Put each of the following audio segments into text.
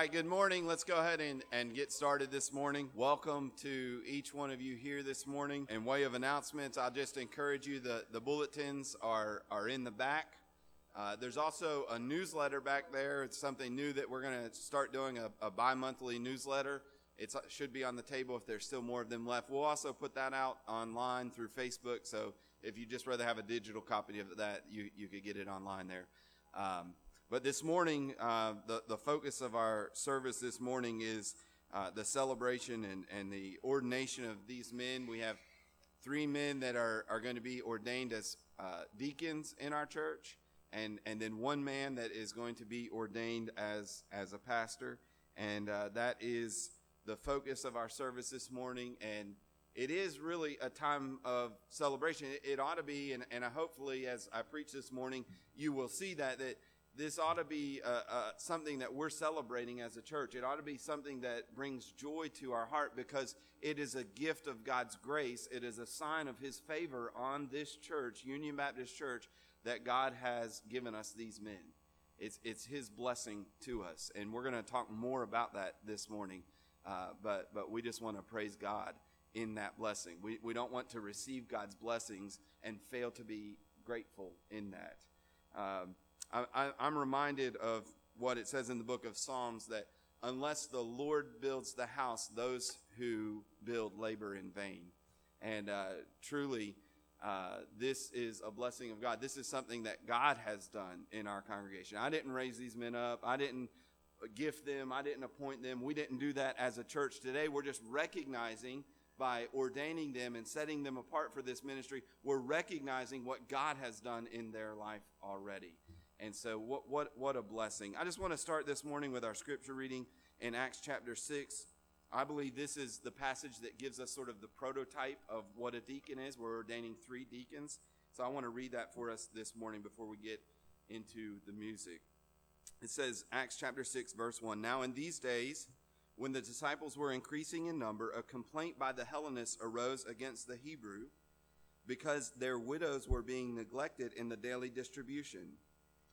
right, good morning. Let's go ahead and, and get started this morning. Welcome to each one of you here this morning. In way of announcements, I'll just encourage you the, the bulletins are, are in the back. Uh, there's also a newsletter back there. It's something new that we're going to start doing a, a bi monthly newsletter. It should be on the table if there's still more of them left. We'll also put that out online through Facebook. So if you just rather have a digital copy of that, you, you could get it online there. Um, but this morning, uh, the, the focus of our service this morning is uh, the celebration and, and the ordination of these men. We have three men that are, are going to be ordained as uh, deacons in our church, and, and then one man that is going to be ordained as, as a pastor. And uh, that is the focus of our service this morning. And it is really a time of celebration. It, it ought to be, and, and hopefully, as I preach this morning, you will see that, that this ought to be uh, uh, something that we're celebrating as a church. It ought to be something that brings joy to our heart because it is a gift of God's grace. It is a sign of His favor on this church, Union Baptist Church, that God has given us these men. It's, it's His blessing to us. And we're going to talk more about that this morning. Uh, but, but we just want to praise God in that blessing. We, we don't want to receive God's blessings and fail to be grateful in that. Um, I, am reminded of what it says in the book of Psalms that unless the Lord builds the house, those who build labor in vain. And uh, truly, uh, this is a blessing of God. This is something that God has done in our congregation. I didn't raise these men up. I didn't gift them. I didn't appoint them. We didn't do that as a church today. We're just recognizing by ordaining them and setting them apart for this ministry, we're recognizing what God has done in their life already. And so, what, what, what a blessing. I just want to start this morning with our scripture reading in Acts chapter 6. I believe this is the passage that gives us sort of the prototype of what a deacon is. We're ordaining three deacons. So, I want to read that for us this morning before we get into the music. It says, Acts chapter 6, verse 1 Now, in these days, when the disciples were increasing in number, a complaint by the Hellenists arose against the Hebrew because their widows were being neglected in the daily distribution.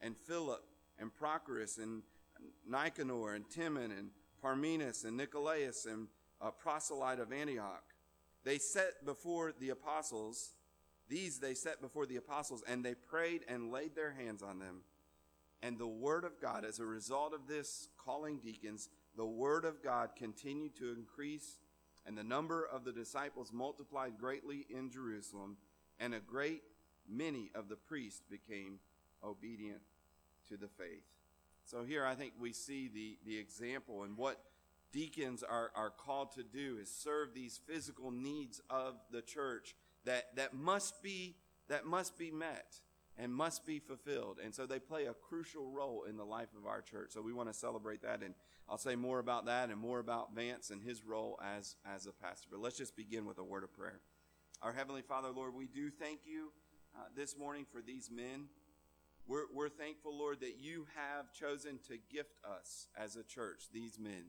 and Philip and Prochorus and Nicanor and Timon and Parmenas and Nicolaus and a proselyte of Antioch. They set before the apostles, these they set before the apostles, and they prayed and laid their hands on them. And the word of God, as a result of this calling deacons, the word of God continued to increase, and the number of the disciples multiplied greatly in Jerusalem, and a great many of the priests became obedient to the faith. So here I think we see the, the example and what deacons are, are called to do is serve these physical needs of the church that, that must be that must be met and must be fulfilled. And so they play a crucial role in the life of our church. So we want to celebrate that. And I'll say more about that and more about Vance and his role as, as a pastor. But let's just begin with a word of prayer. Our Heavenly Father, Lord, we do thank you uh, this morning for these men. We're, we're thankful, Lord, that you have chosen to gift us as a church, these men,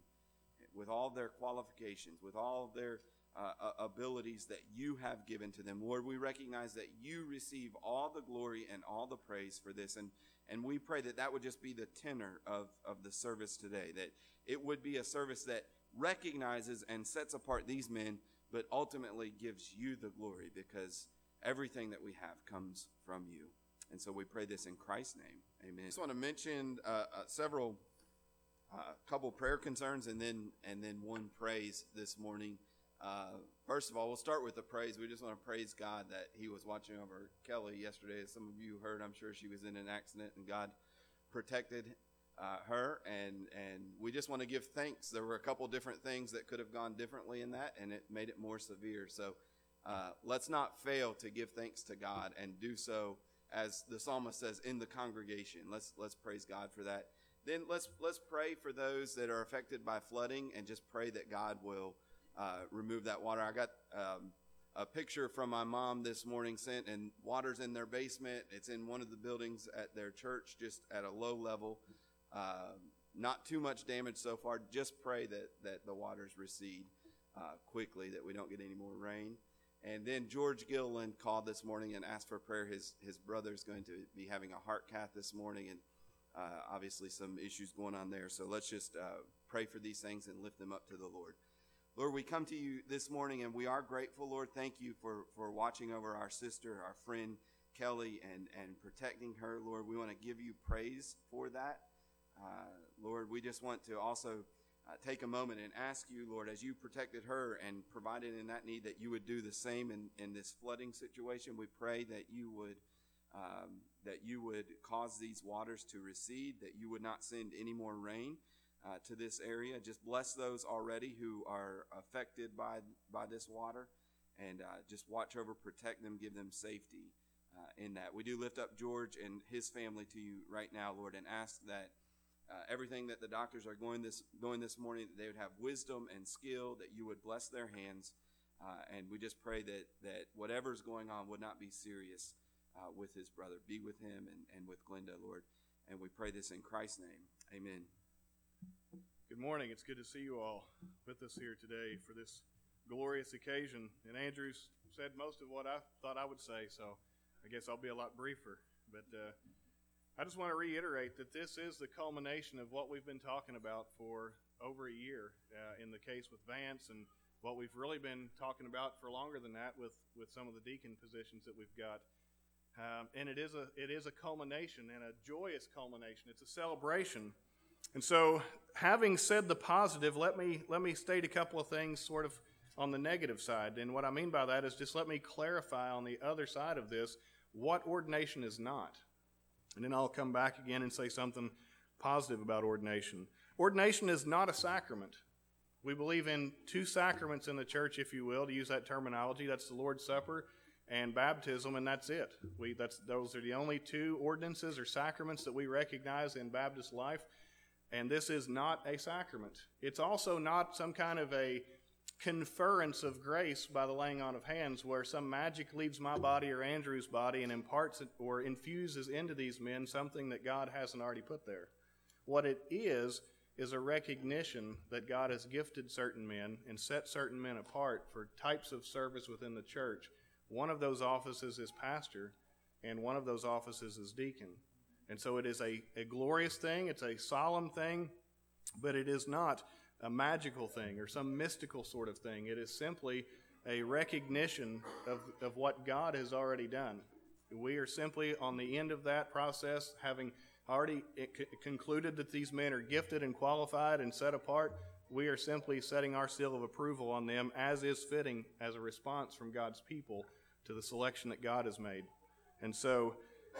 with all their qualifications, with all their uh, abilities that you have given to them. Lord, we recognize that you receive all the glory and all the praise for this. And, and we pray that that would just be the tenor of, of the service today, that it would be a service that recognizes and sets apart these men, but ultimately gives you the glory because everything that we have comes from you. And so we pray this in Christ's name. Amen. I just want to mention uh, uh, several, a uh, couple prayer concerns, and then and then one praise this morning. Uh, first of all, we'll start with the praise. We just want to praise God that He was watching over Kelly yesterday. As some of you heard, I'm sure she was in an accident, and God protected uh, her, and and we just want to give thanks. There were a couple different things that could have gone differently in that, and it made it more severe. So uh, let's not fail to give thanks to God and do so as the psalmist says, in the congregation. Let's let's praise God for that. then let's let's pray for those that are affected by flooding, and just pray that God will uh, remove that water. I got um, a picture from my mom this morning sent, and water's in their basement. It's in one of the buildings at their church, just at a low level. Uh, not too much damage so far. Just pray that that the waters recede uh, quickly, that we don't get any more rain. And then George Gilliland called this morning and asked for prayer. His his brother's going to be having a heart cath this morning, and uh, obviously some issues going on there. So let's just uh, pray for these things and lift them up to the Lord. Lord, we come to you this morning and we are grateful, Lord. Thank you for, for watching over our sister, our friend Kelly, and, and protecting her, Lord. We want to give you praise for that. Uh, Lord, we just want to also take a moment and ask you, Lord, as you protected her and provided in that need, that you would do the same in, in this flooding situation. We pray that you would. Um, that you would cause these waters to recede, that you would not send any more rain, uh, to this area. Just bless those already who are affected by by this water, and uh, just watch over, protect them, give them safety uh, in that. We do lift up George and his family to you right now, Lord, and ask that. Uh, everything that the doctors are going this going this morning, that they would have wisdom and skill, that you would bless their hands, uh, and we just pray that that whatever's going on would not be serious uh, with his brother. Be with him and, and with Glenda, Lord. And we pray this in Christ's name. Amen. Good morning. It's good to see you all with us here today for this glorious occasion. And Andrew's said most of what I thought I would say, so I guess I'll be a lot briefer. But uh, I just want to reiterate that this is the culmination of what we've been talking about for over a year uh, in the case with Vance and what we've really been talking about for longer than that with, with some of the deacon positions that we've got. Um, and it is a it is a culmination and a joyous culmination. It's a celebration and so, having said the positive, let me, let me state a couple of things sort of on the negative side. And what I mean by that is just let me clarify on the other side of this what ordination is not. And then I'll come back again and say something positive about ordination. Ordination is not a sacrament. We believe in two sacraments in the church, if you will, to use that terminology. That's the Lord's Supper and baptism, and that's it. We, that's, those are the only two ordinances or sacraments that we recognize in Baptist life. And this is not a sacrament. It's also not some kind of a conference of grace by the laying on of hands where some magic leaves my body or Andrew's body and imparts it or infuses into these men something that God hasn't already put there. What it is, is a recognition that God has gifted certain men and set certain men apart for types of service within the church. One of those offices is pastor, and one of those offices is deacon. And so it is a, a glorious thing, it's a solemn thing, but it is not a magical thing or some mystical sort of thing. It is simply a recognition of, of what God has already done. We are simply on the end of that process, having already concluded that these men are gifted and qualified and set apart. We are simply setting our seal of approval on them as is fitting as a response from God's people to the selection that God has made. And so,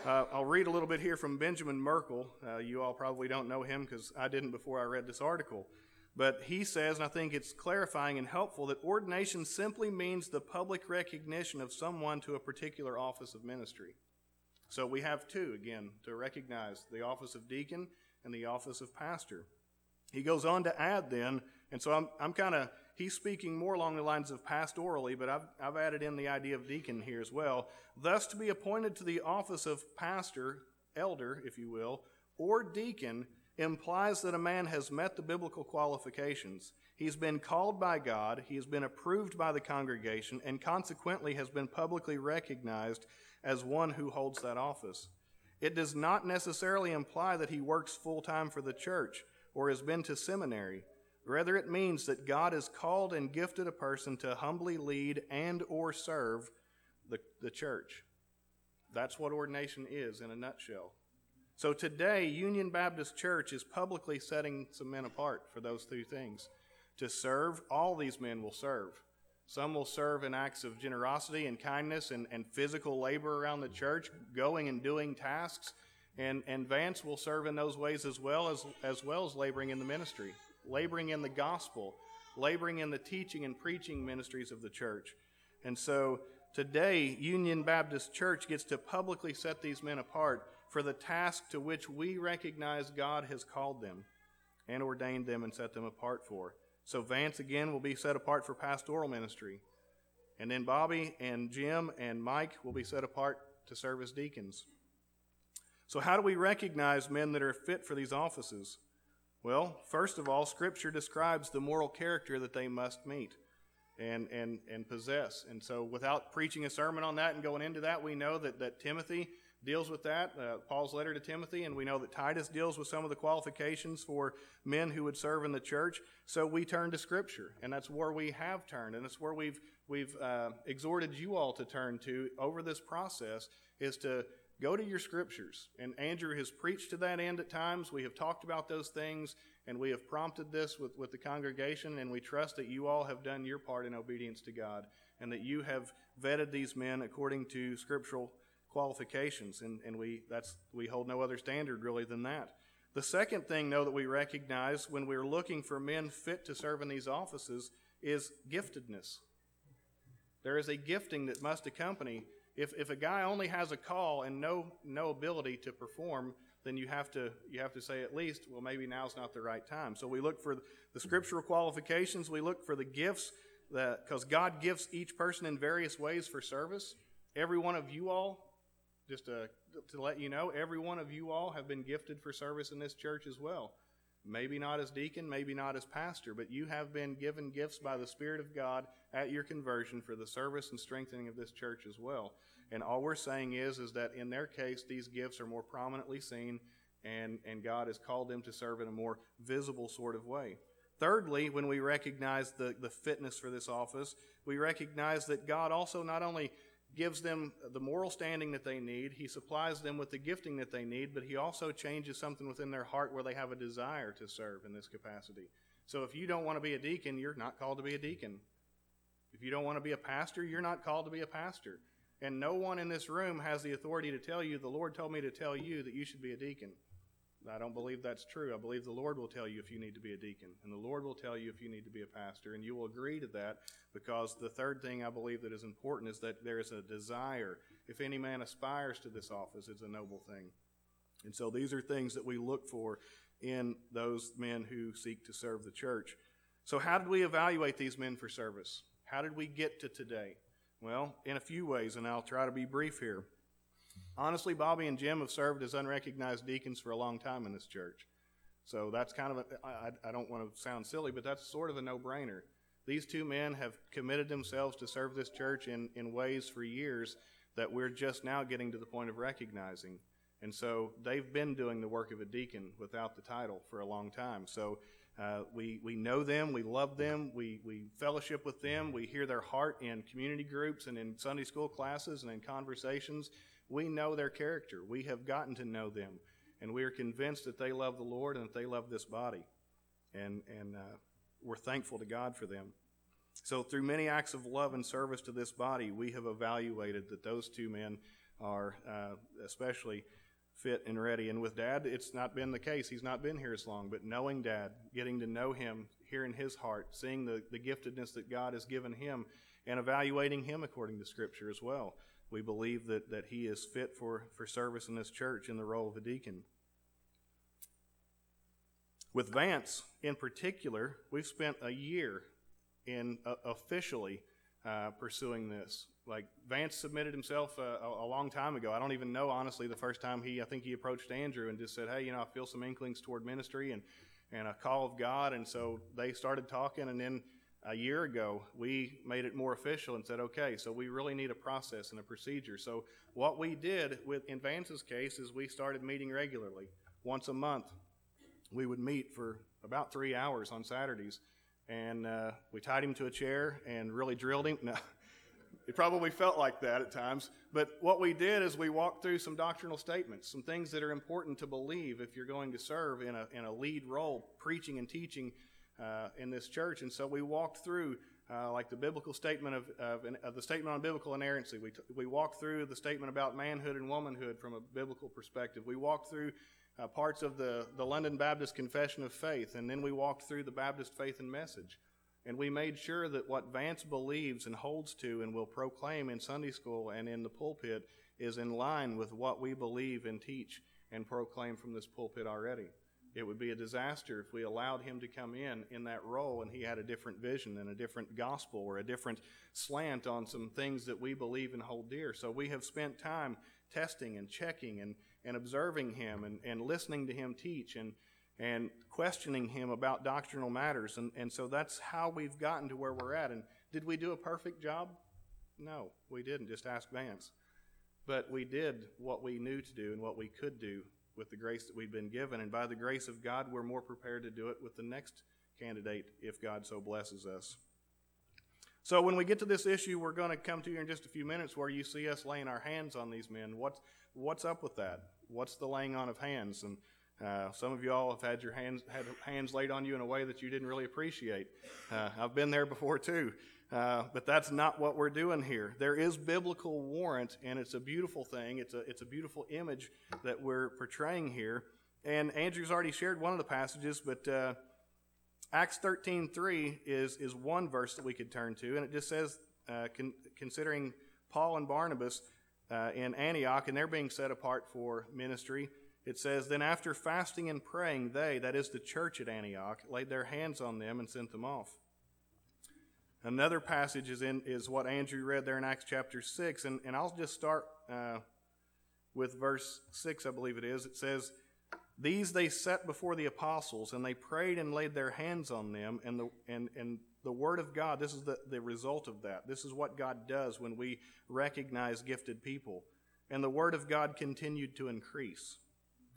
uh, I'll read a little bit here from Benjamin Merkle. Uh, you all probably don't know him because I didn't before I read this article. But he says, and I think it's clarifying and helpful, that ordination simply means the public recognition of someone to a particular office of ministry. So we have two, again, to recognize the office of deacon and the office of pastor. He goes on to add then, and so I'm, I'm kind of he's speaking more along the lines of pastorally, but I've, I've added in the idea of deacon here as well. Thus, to be appointed to the office of pastor, elder, if you will, or deacon implies that a man has met the biblical qualifications. He's been called by God, he has been approved by the congregation, and consequently has been publicly recognized as one who holds that office. It does not necessarily imply that he works full time for the church or has been to seminary. Rather, it means that God has called and gifted a person to humbly lead and or serve the, the church. That's what ordination is in a nutshell. So today, Union Baptist Church is publicly setting some men apart for those two things. To serve, all these men will serve. Some will serve in acts of generosity and kindness and, and physical labor around the church, going and doing tasks. And, and Vance will serve in those ways as well as, as well as laboring in the ministry laboring in the gospel, laboring in the teaching and preaching ministries of the church. And so today, Union Baptist Church gets to publicly set these men apart for the task to which we recognize God has called them and ordained them and set them apart for. So Vance again will be set apart for pastoral ministry. And then Bobby and Jim and Mike will be set apart to serve as deacons. So, how do we recognize men that are fit for these offices? Well, first of all, Scripture describes the moral character that they must meet and, and, and possess. And so, without preaching a sermon on that and going into that, we know that, that Timothy deals with that, uh, Paul's letter to Timothy, and we know that Titus deals with some of the qualifications for men who would serve in the church. So we turn to Scripture, and that's where we have turned, and that's where we've we've uh, exhorted you all to turn to over this process is to go to your Scriptures. And Andrew has preached to that end at times. We have talked about those things, and we have prompted this with, with the congregation, and we trust that you all have done your part in obedience to God, and that you have vetted these men according to scriptural qualifications, and, and we, that's, we hold no other standard really than that. The second thing, though, that we recognize when we're looking for men fit to serve in these offices is giftedness. There is a gifting that must accompany. If, if a guy only has a call and no, no ability to perform, then you have to you have to say at least, well, maybe now's not the right time. So we look for the scriptural qualifications. We look for the gifts because God gives each person in various ways for service. Every one of you all just to, to let you know, every one of you all have been gifted for service in this church as well. Maybe not as deacon, maybe not as pastor, but you have been given gifts by the Spirit of God at your conversion for the service and strengthening of this church as well. And all we're saying is, is that in their case, these gifts are more prominently seen, and, and God has called them to serve in a more visible sort of way. Thirdly, when we recognize the, the fitness for this office, we recognize that God also not only gives them the moral standing that they need. He supplies them with the gifting that they need, but He also changes something within their heart where they have a desire to serve in this capacity. So if you don't want to be a deacon, you're not called to be a deacon. If you don't want to be a pastor, you're not called to be a pastor. And no one in this room has the authority to tell you, the Lord told me to tell you that you should be a deacon. I don't believe that's true. I believe the Lord will tell you if you need to be a deacon, and the Lord will tell you if you need to be a pastor, and you will agree to that because the third thing I believe that is important is that there is a desire. If any man aspires to this office, it's a noble thing. And so these are things that we look for in those men who seek to serve the church. So, how did we evaluate these men for service? How did we get to today? Well, in a few ways, and I'll try to be brief here. Honestly, Bobby and Jim have served as unrecognized deacons for a long time in this church. So that's kind of, a, I, I don't want to sound silly, but that's sort of a no brainer. These two men have committed themselves to serve this church in, in ways for years that we're just now getting to the point of recognizing. And so they've been doing the work of a deacon without the title for a long time. So uh, we, we know them, we love them, we, we fellowship with them, we hear their heart in community groups and in Sunday school classes and in conversations. We know their character. We have gotten to know them. And we are convinced that they love the Lord and that they love this body. And, and uh, we're thankful to God for them. So, through many acts of love and service to this body, we have evaluated that those two men are uh, especially fit and ready. And with Dad, it's not been the case. He's not been here as long. But knowing Dad, getting to know him, hearing his heart, seeing the, the giftedness that God has given him, and evaluating him according to Scripture as well we believe that, that he is fit for, for service in this church in the role of a deacon. With Vance in particular, we've spent a year in uh, officially uh, pursuing this. Like Vance submitted himself uh, a, a, long time ago. I don't even know honestly the first time he. I think he approached Andrew and just said, "Hey, you know, I feel some inklings toward ministry and and a call of God." And so they started talking, and then a year ago, we made it more official and said, okay, so we really need a process and a procedure. So what we did with in Vance's case is we started meeting regularly. Once a month, we would meet for about three hours on Saturdays, and uh, we tied him to a chair and really drilled him. No, it probably felt like that at times. But what we did is we walked through some doctrinal statements, some things that are important to believe if you're going to serve in a, in a lead role, preaching and teaching uh, in this church. And so we walked through uh, like the biblical statement of, of, of, the statement on biblical inerrancy. We, t- we walked through the statement about manhood and womanhood from a biblical perspective. We walked through uh, parts of the, the London Baptist Confession of Faith, and then we walked through the Baptist Faith and Message. And we made sure that what Vance believes and holds to and will proclaim in Sunday school and in the pulpit is in line with what we believe and teach and proclaim from this pulpit already. It would be a disaster if we allowed him to come in in that role and he had a different vision and a different gospel or a different slant on some things that we believe and hold dear. So we have spent time testing and checking and, and observing him and, and listening to him teach and, and questioning him about doctrinal matters. And, and so that's how we've gotten to where we're at. And did we do a perfect job? No, we didn't. Just ask Vance. But we did what we knew to do and what we could do with the grace that we've been given. And by the grace of God, we're more prepared to do it with the next candidate if God so blesses us. So when we get to this issue, we're going to come to you in just a few minutes where you see us laying our hands on these men. What's, what's up with that? What's the laying on of hands? And uh, some of you all have had your hands had hands laid on you in a way that you didn't really appreciate. Uh, I've been there before too. Uh, but that's not what we're doing here. There is biblical warrant, and it's a beautiful thing. It's a, it's a beautiful image that we're portraying here. And Andrew's already shared one of the passages, but uh, Acts 13.3 is, is one verse that we could turn to, and it just says, uh, con- considering Paul and Barnabas uh, in Antioch, and they're being set apart for ministry, it says, Then after fasting and praying, they, that is the church at Antioch, laid their hands on them and sent them off. Another passage is, in, is what Andrew read there in Acts chapter 6, and, and I'll just start uh, with verse 6, I believe it is. It says, These they set before the apostles, and they prayed and laid their hands on them, and the, and, and the word of God, this is the, the result of that. This is what God does when we recognize gifted people. And the word of God continued to increase.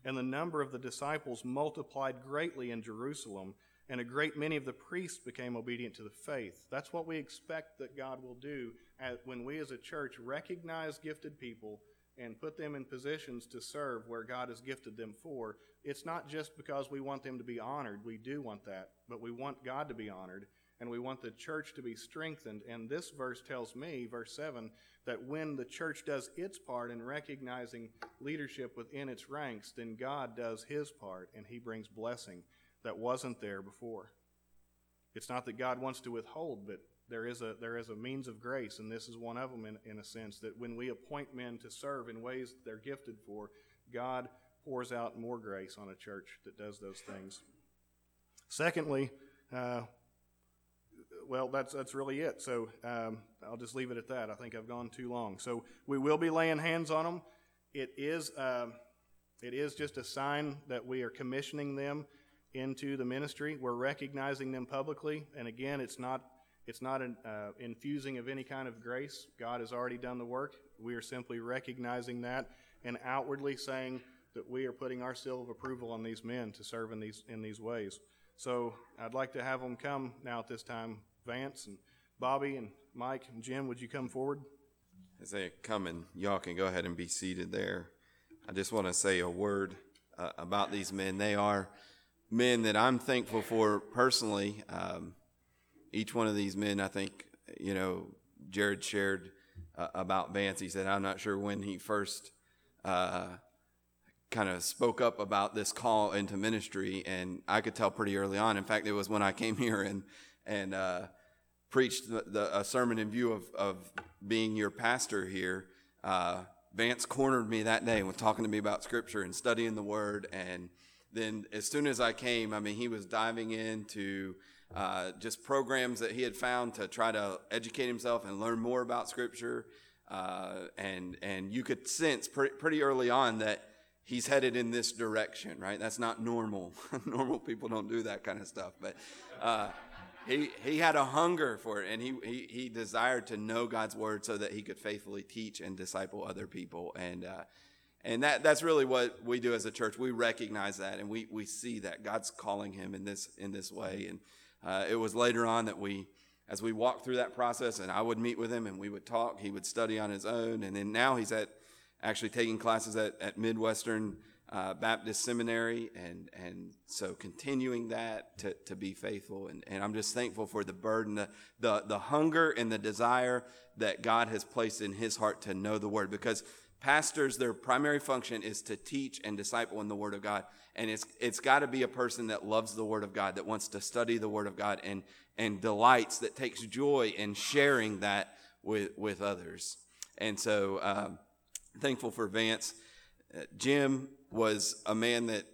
And the number of the disciples multiplied greatly in Jerusalem and a great many of the priests became obedient to the faith. That's what we expect that God will do when we as a church recognize gifted people and put them in positions to serve where God has gifted them for. It's not just because we want them to be honored. We do want that, but we want God to be honored and we want the church to be strengthened. And this verse tells me, verse 7, that when the church does its part in recognizing leadership within its ranks, then God does his part and he brings blessing that wasn't there before. It's not that God wants to withhold, but there is a there is a means of grace, and this is one of them in, in a sense that when we appoint men to serve in ways that they're gifted for, God pours out more grace on a church that does those things. Secondly, uh, well, that's that's really it. So um, I'll just leave it at that. I think I've gone too long. So we will be laying hands on them. It is uh, it is just a sign that we are commissioning them into the ministry. We're recognizing them publicly, and again, it's not it's not an uh, infusing of any kind of grace. God has already done the work. We are simply recognizing that and outwardly saying that we are putting our seal of approval on these men to serve in these in these ways. So I'd like to have them come now at this time. Vance and Bobby and Mike and Jim, would you come forward? As they come and y'all can go ahead and be seated there. I just want to say a word uh, about these men. They are men that I'm thankful for personally. Um, each one of these men, I think, you know, Jared shared uh, about Vance. He said, I'm not sure when he first uh, kind of spoke up about this call into ministry, and I could tell pretty early on. In fact, it was when I came here and and uh, preached the, the, a sermon in view of, of being your pastor here. Uh, Vance cornered me that day was talking to me about Scripture and studying the Word and then as soon as I came, I mean, he was diving into uh, just programs that he had found to try to educate himself and learn more about Scripture. Uh, and and you could sense pretty, pretty early on that he's headed in this direction, right? That's not normal. normal people don't do that kind of stuff, but uh, he he had a hunger for it, and he, he he desired to know God's word so that he could faithfully teach and disciple other people. And uh, and that, that's really what we do as a church. We recognize that and we, we see that God's calling him in this, in this way. And uh, it was later on that we, as we walked through that process, and I would meet with him and we would talk, he would study on his own. And then now he's at actually taking classes at, at Midwestern uh, Baptist Seminary. And, and so continuing that to, to be faithful. And, and I'm just thankful for the burden, the, the, the hunger and the desire that God has placed in his heart to know the word. Because pastors, their primary function is to teach and disciple in the Word of God. And it's, it's got to be a person that loves the Word of God, that wants to study the Word of God and, and delights, that takes joy in sharing that with, with others. And so, um, thankful for Vance. Uh, Jim was a man that,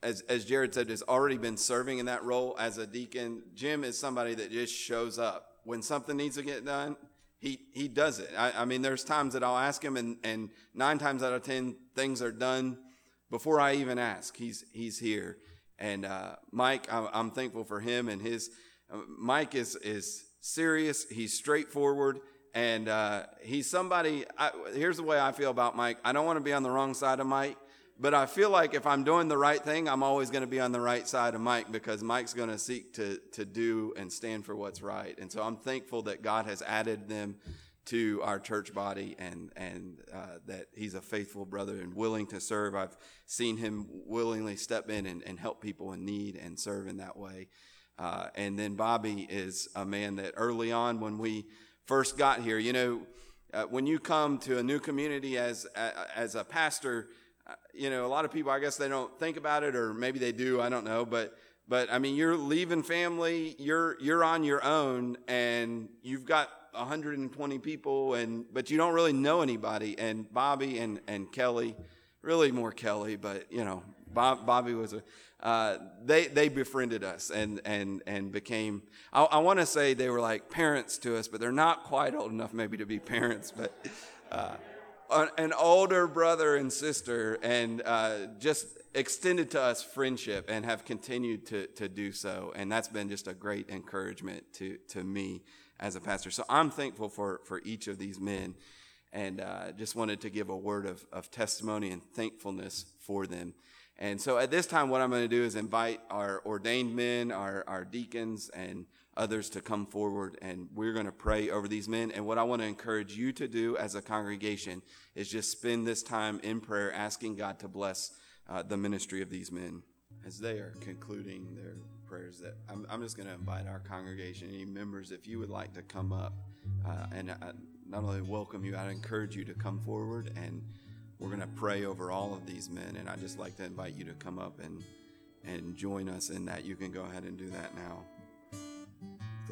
as, as Jared said, has already been serving in that role as a deacon. Jim is somebody that just shows up. When something needs to get done, he, he does it. I, I mean, there's times that I'll ask him, and, and nine times out of ten, things are done before I even ask. He's, he's here. And uh, Mike, I'm, thankful for him and his. Uh, Mike is, is serious, he's straightforward and uh, he's somebody. I, here's the way I feel about Mike. I don't want to be on the wrong side of Mike, but I feel like if I'm doing the right thing, I'm always going to be on the right side of Mike because Mike's going to seek to to do and stand for what's right. And so I'm thankful that God has added them to our church body and and uh, that he's a faithful brother and willing to serve. I've seen him willingly step in and, and help people in need and serve in that way. Uh, and then Bobby is a man that early on when we first got here. You know, uh, when you come to a new community as as a pastor, you know, a lot of people, I guess they don't think about it, or maybe they do. I don't know, but but I mean, you're leaving family, you're you're on your own, and you've got 120 people, and but you don't really know anybody. And Bobby and and Kelly, really more Kelly, but you know, Bob, Bobby was a uh, they they befriended us and and and became. I, I want to say they were like parents to us, but they're not quite old enough maybe to be parents. But uh, an older brother and sister, and uh, just extended to us friendship, and have continued to to do so. And that's been just a great encouragement to to me as a pastor. So I'm thankful for for each of these men, and uh, just wanted to give a word of of testimony and thankfulness for them. And so at this time, what I'm going to do is invite our ordained men, our, our deacons, and others to come forward, and we're going to pray over these men. And what I want to encourage you to do as a congregation is just spend this time in prayer, asking God to bless uh, the ministry of these men. As they are concluding their prayers, that I'm, I'm just going to invite our congregation, any members, if you would like to come up, uh, and I uh, not only welcome you, I'd encourage you to come forward and we're going to pray over all of these men, and I'd just like to invite you to come up and, and join us in that. You can go ahead and do that now.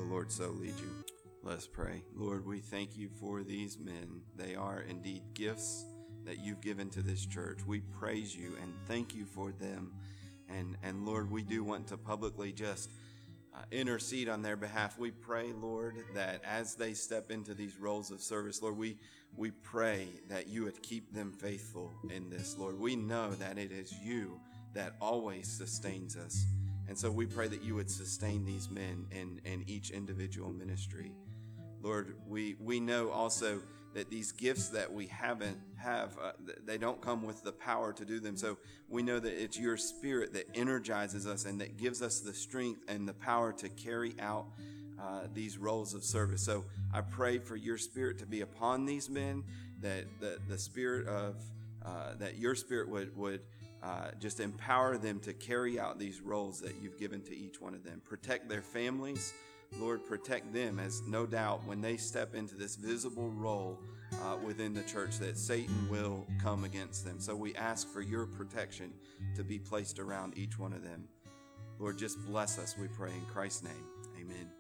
The Lord so lead you. Let's pray. Lord, we thank you for these men. They are indeed gifts that you've given to this church. We praise you and thank you for them. And, and Lord, we do want to publicly just uh, intercede on their behalf. We pray, Lord, that as they step into these roles of service, Lord, we we pray that you would keep them faithful in this, Lord. We know that it is you that always sustains us. And so we pray that you would sustain these men in, in each individual ministry. Lord, we, we know also that these gifts that we haven't have, uh, they don't come with the power to do them. So we know that it's your spirit that energizes us and that gives us the strength and the power to carry out uh, these roles of service. So I pray for your spirit to be upon these men, that the, the spirit of, uh, that your spirit would, would uh, just empower them to carry out these roles that you've given to each one of them. Protect their families. Lord, protect them as no doubt when they step into this visible role uh, within the church that Satan will come against them. So we ask for your protection to be placed around each one of them. Lord, just bless us, we pray in Christ's name. Amen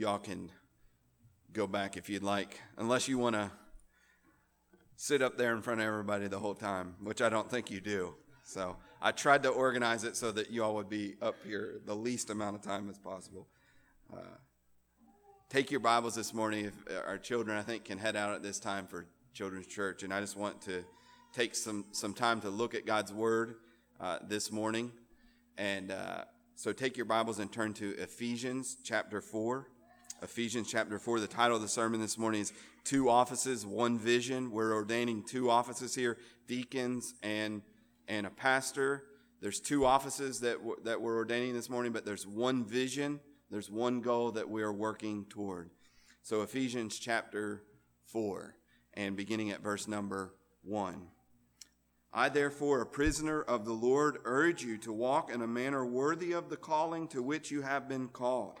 y'all can go back if you'd like, unless you want to sit up there in front of everybody the whole time, which I don't think you do. So I tried to organize it so that y'all would be up here the least amount of time as possible. Uh, take your Bibles this morning. If our children, I think, can head out at this time for children's church, and I just want to take some some time to look at God's Word uh, this morning. And uh, so, take your Bibles and turn to Ephesians chapter four. Ephesians chapter 4. The title of the sermon this morning is Two Offices, One Vision. We're ordaining two offices here deacons and, and a pastor. There's two offices that, w- that we're ordaining this morning, but there's one vision, there's one goal that we are working toward. So, Ephesians chapter 4, and beginning at verse number 1. I, therefore, a prisoner of the Lord, urge you to walk in a manner worthy of the calling to which you have been called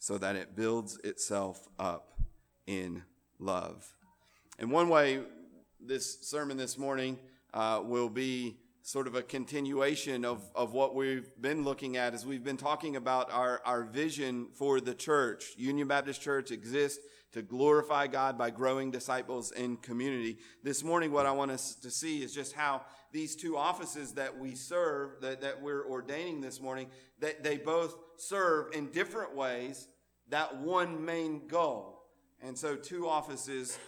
so that it builds itself up in love. And one way this sermon this morning uh, will be sort of a continuation of, of what we've been looking at as we've been talking about our, our vision for the church. Union Baptist Church exists to glorify God by growing disciples in community. This morning, what I want us to see is just how these two offices that we serve, that, that we're ordaining this morning, that they both serve in different ways that one main goal. And so, two offices,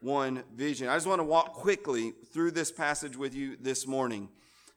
one vision. I just want to walk quickly through this passage with you this morning.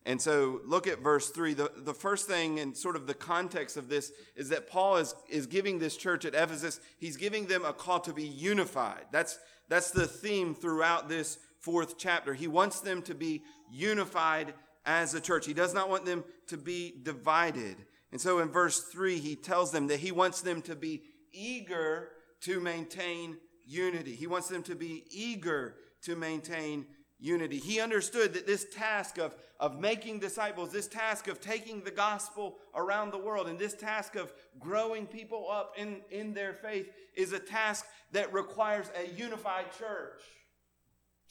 And so look at verse 3. The, the first thing and sort of the context of this is that Paul is, is giving this church at Ephesus, he's giving them a call to be unified. That's, that's the theme throughout this fourth chapter. He wants them to be unified as a church. He does not want them to be divided. And so in verse 3, he tells them that he wants them to be eager to maintain unity. He wants them to be eager to maintain unity. He understood that this task of, of making disciples, this task of taking the gospel around the world, and this task of growing people up in, in their faith is a task that requires a unified church.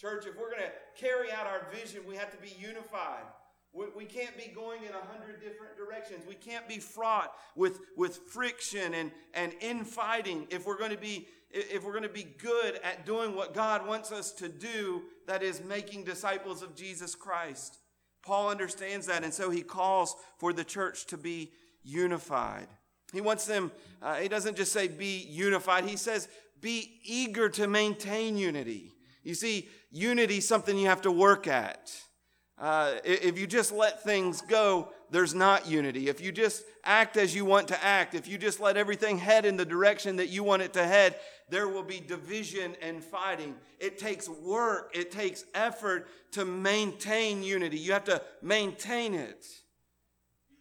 Church, if we're going to carry out our vision, we have to be unified. We, can't be going in a hundred different directions. We can't be fraught with, with friction and, and infighting if we're going to be if we're going to be good at doing what God wants us to do, that is making disciples of Jesus Christ. Paul understands that, and so he calls for the church to be unified. He wants them, uh, he doesn't just say be unified, he says be eager to maintain unity. You see, unity is something you have to work at. Uh, if you just let things go, there's not unity. If you just act as you want to act, if you just let everything head in the direction that you want it to head, there will be division and fighting. It takes work, it takes effort to maintain unity. You have to maintain it.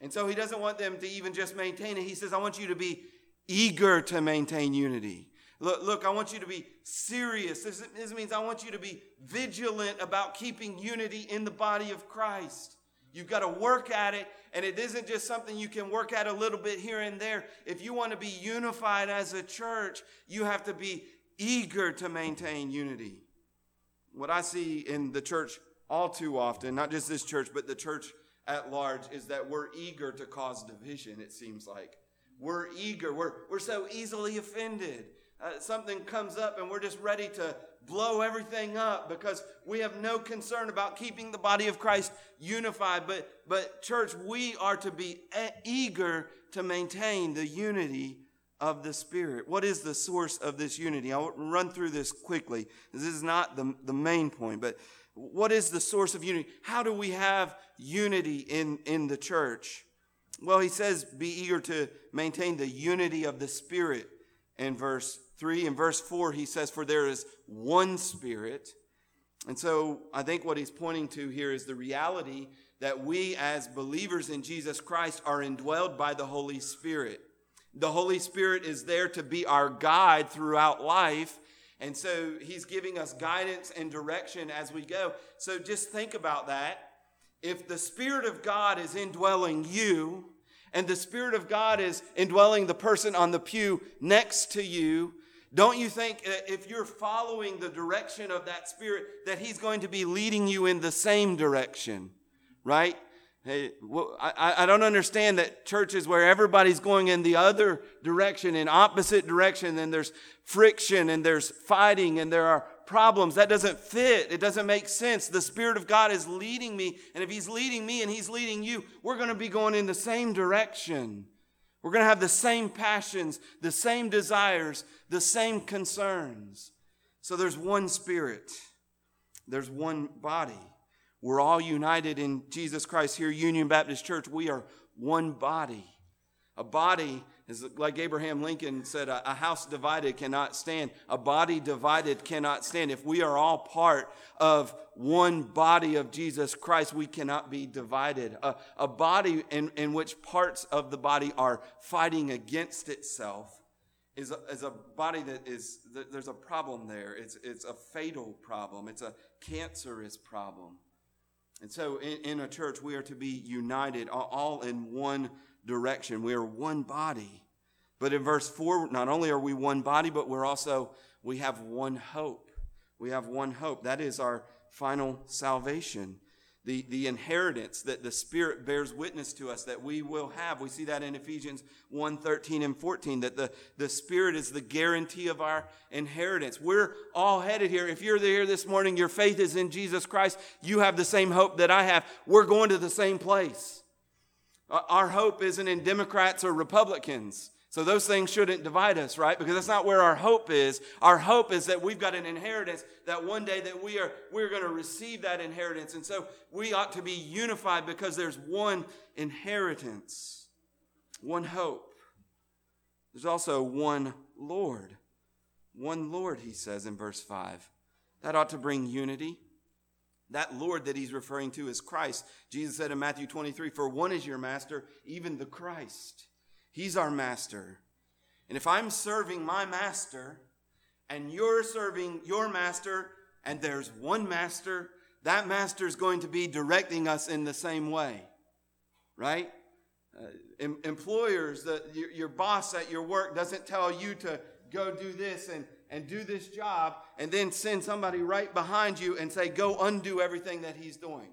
And so he doesn't want them to even just maintain it. He says, I want you to be eager to maintain unity. Look, look, I want you to be serious. This, this means I want you to be vigilant about keeping unity in the body of Christ. You've got to work at it, and it isn't just something you can work at a little bit here and there. If you want to be unified as a church, you have to be eager to maintain unity. What I see in the church all too often, not just this church, but the church at large, is that we're eager to cause division, it seems like. We're eager, we're, we're so easily offended uh, something comes up and we're just ready to blow everything up because we have no concern about keeping the body of Christ unified. But, but church, we are to be eager to maintain the unity of the Spirit. What is the source of this unity? I'll run through this quickly. This is not the, the main point, but what is the source of unity? How do we have unity in, in the church? Well, he says, be eager to maintain the unity of the Spirit in verse 3. In verse 4, he says, For there is one Spirit. And so I think what he's pointing to here is the reality that we as believers in Jesus Christ are indwelled by the Holy Spirit. The Holy Spirit is there to be our guide throughout life. And so he's giving us guidance and direction as we go. So just think about that. If the Spirit of God is indwelling you, and the Spirit of God is indwelling the person on the pew next to you, don't you think uh, if you're following the direction of that Spirit, that He's going to be leading you in the same direction, right? Hey, well, I, I don't understand that churches where everybody's going in the other direction, in opposite direction, and there's friction and there's fighting and there are problems. That doesn't fit. It doesn't make sense. The Spirit of God is leading me, and if He's leading me and He's leading you, we're going to be going in the same direction. We're going to have the same passions, the same desires, the same concerns. So there's one Spirit, there's one body. We're all united in Jesus Christ here, Union Baptist Church. We are one body. A body is like Abraham Lincoln said, a house divided cannot stand. A body divided cannot stand. If we are all part of one body of Jesus Christ, we cannot be divided. A, a body in, in which parts of the body are fighting against itself is a, is a body that is, there's a problem there. It's, it's a fatal problem. It's a cancerous problem. And so in, in a church, we are to be united, all in one direction. We are one body. But in verse 4, not only are we one body, but we're also, we have one hope. We have one hope. That is our final salvation. The, the inheritance that the Spirit bears witness to us that we will have. We see that in Ephesians 1 13 and 14, that the, the Spirit is the guarantee of our inheritance. We're all headed here. If you're here this morning, your faith is in Jesus Christ, you have the same hope that I have. We're going to the same place. Uh, our hope isn't in Democrats or Republicans. So those things shouldn't divide us, right? Because that's not where our hope is. Our hope is that we've got an inheritance that one day that we are we're going to receive that inheritance. And so we ought to be unified because there's one inheritance, one hope. There's also one Lord. One Lord, he says in verse 5. That ought to bring unity. That Lord that he's referring to is Christ. Jesus said in Matthew 23, For one is your master, even the Christ. He's our master. And if I'm serving my master and you're serving your master and there's one master, that master is going to be directing us in the same way. Right? Uh, em- employers, the, your, your boss at your work doesn't tell you to go do this and, and do this job and then send somebody right behind you and say, go undo everything that he's doing.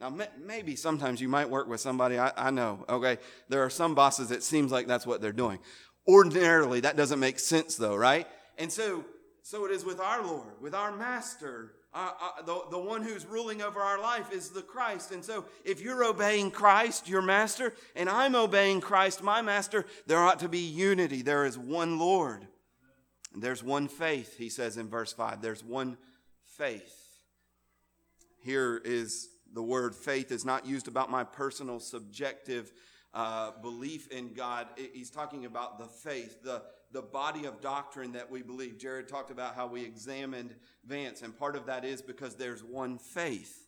Now, maybe sometimes you might work with somebody, I, I know, okay? There are some bosses, it seems like that's what they're doing. Ordinarily, that doesn't make sense, though, right? And so, so it is with our Lord, with our Master. Uh, uh, the, the one who's ruling over our life is the Christ. And so, if you're obeying Christ, your master, and I'm obeying Christ, my master, there ought to be unity. There is one Lord. There's one faith, he says in verse 5. There's one faith. Here is the word faith is not used about my personal subjective uh, belief in God. He's talking about the faith, the, the body of doctrine that we believe. Jared talked about how we examined Vance, and part of that is because there's one faith.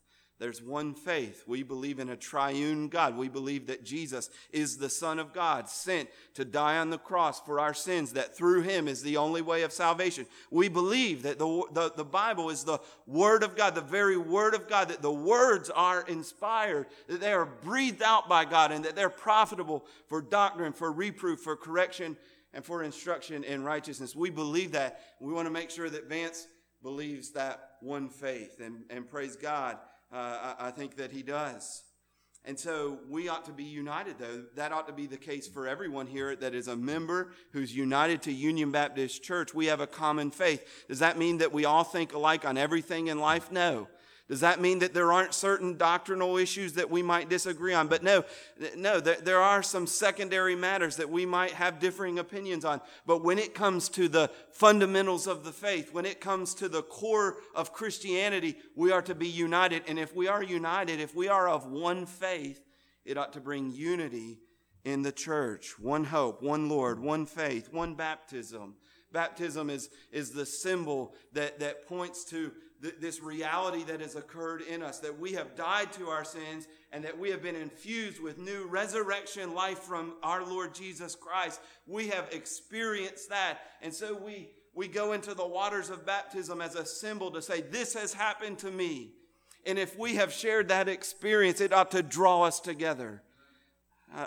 There's one faith. We believe in a triune God. We believe that Jesus is the Son of God, sent to die on the cross for our sins, that through him is the only way of salvation. We believe that the, the, the, Bible is the Word of God, the very Word of God, that the words are inspired, that they are breathed out by God, and that they're profitable for doctrine, for reproof, for correction, and for instruction in righteousness. We believe that. We want to make sure that Vance believes that one faith, and, and praise God uh, I, I think that he does. And so we ought to be united, though. That ought to be the case for everyone here that is a member who's united to Union Baptist Church. We have a common faith. Does that mean that we all think alike on everything in life? No. Does that mean that there aren't certain doctrinal issues that we might disagree on? But no, no, there are some secondary matters that we might have differing opinions on. But when it comes to the fundamentals of the faith, when it comes to the core of Christianity, we are to be united. And if we are united, if we are of one faith, it ought to bring unity in the church. One hope, one Lord, one faith, one baptism. Baptism is, is the symbol that, that points to th- this reality that has occurred in us that we have died to our sins and that we have been infused with new resurrection life from our Lord Jesus Christ. We have experienced that. And so we, we go into the waters of baptism as a symbol to say, This has happened to me. And if we have shared that experience, it ought to draw us together.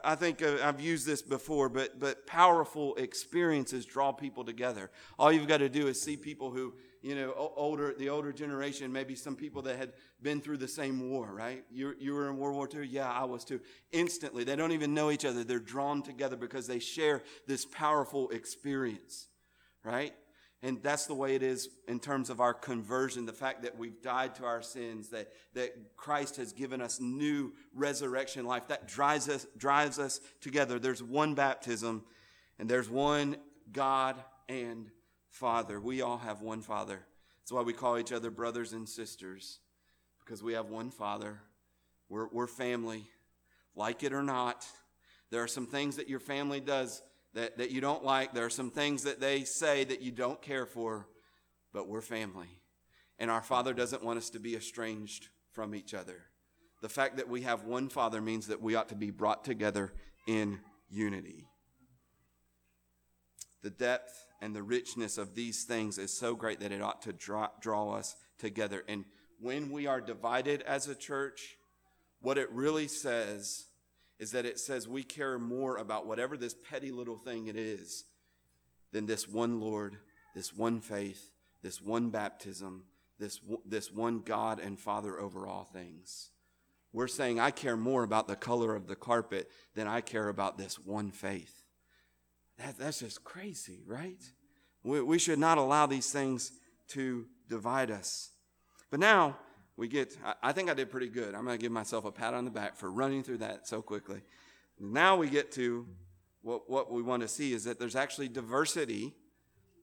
I think uh, I've used this before, but, but powerful experiences draw people together. All you've got to do is see people who, you know, older, the older generation, maybe some people that had been through the same war, right? You, you were in World War II? Yeah, I was too. Instantly, they don't even know each other. They're drawn together because they share this powerful experience, right? And that's the way it is in terms of our conversion, the fact that we've died to our sins, that, that Christ has given us new resurrection life. That drives us, drives us together. There's one baptism, and there's one God and Father. We all have one Father. That's why we call each other brothers and sisters, because we have one Father. We're, we're family, like it or not. There are some things that your family does that, that you don't like. There are some things that they say that you don't care for, but we're family. And our Father doesn't want us to be estranged from each other. The fact that we have one Father means that we ought to be brought together in unity. The depth and the richness of these things is so great that it ought to draw, draw us together. And when we are divided as a church, what it really says is that it says we care more about whatever this petty little thing it is than this one Lord, this one faith, this one baptism, this, this one God and Father over all things. We're saying, I care more about the color of the carpet than I care about this one faith. That, that's just crazy, right? We, we should not allow these things to divide us. But now, we get, I, think I did pretty good. I'm going to give myself a pat on the back for running through that so quickly. Now we get to what, what we want to see is that there's actually diversity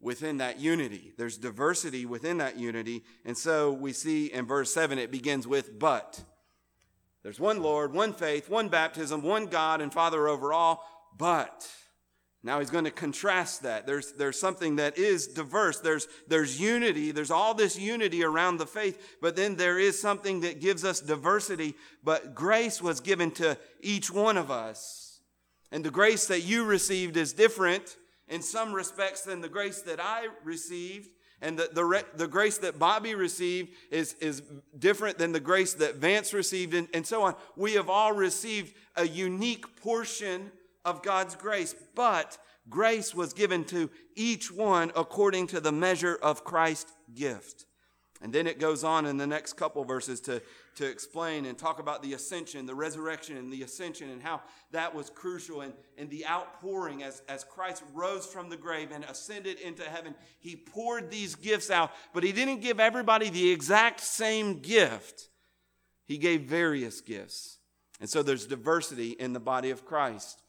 within that unity. There's diversity within that unity. And so we see in verse 7, it begins with but. There's one Lord, one faith, one baptism, one God and Father over all, but. Now he's going to contrast that. There's, there's something that is diverse. There's, there's unity. There's all this unity around the faith, but then there is something that gives us diversity. But grace was given to each one of us. And the grace that you received is different in some respects than the grace that I received. And the, the, the grace that Bobby received is, is different than the grace that Vance received, and, and so on. We have all received a unique portion of God's grace, but grace was given to each one according to the measure of Christ's gift. And then it goes on in the next couple verses to, to explain and talk about the ascension, the resurrection and the ascension, and how that was crucial. And, and the outpouring as, as Christ rose from the grave and ascended into heaven, he poured these gifts out, but he didn't give everybody the exact same gift. He gave various gifts. And so there's diversity in the body of Christ.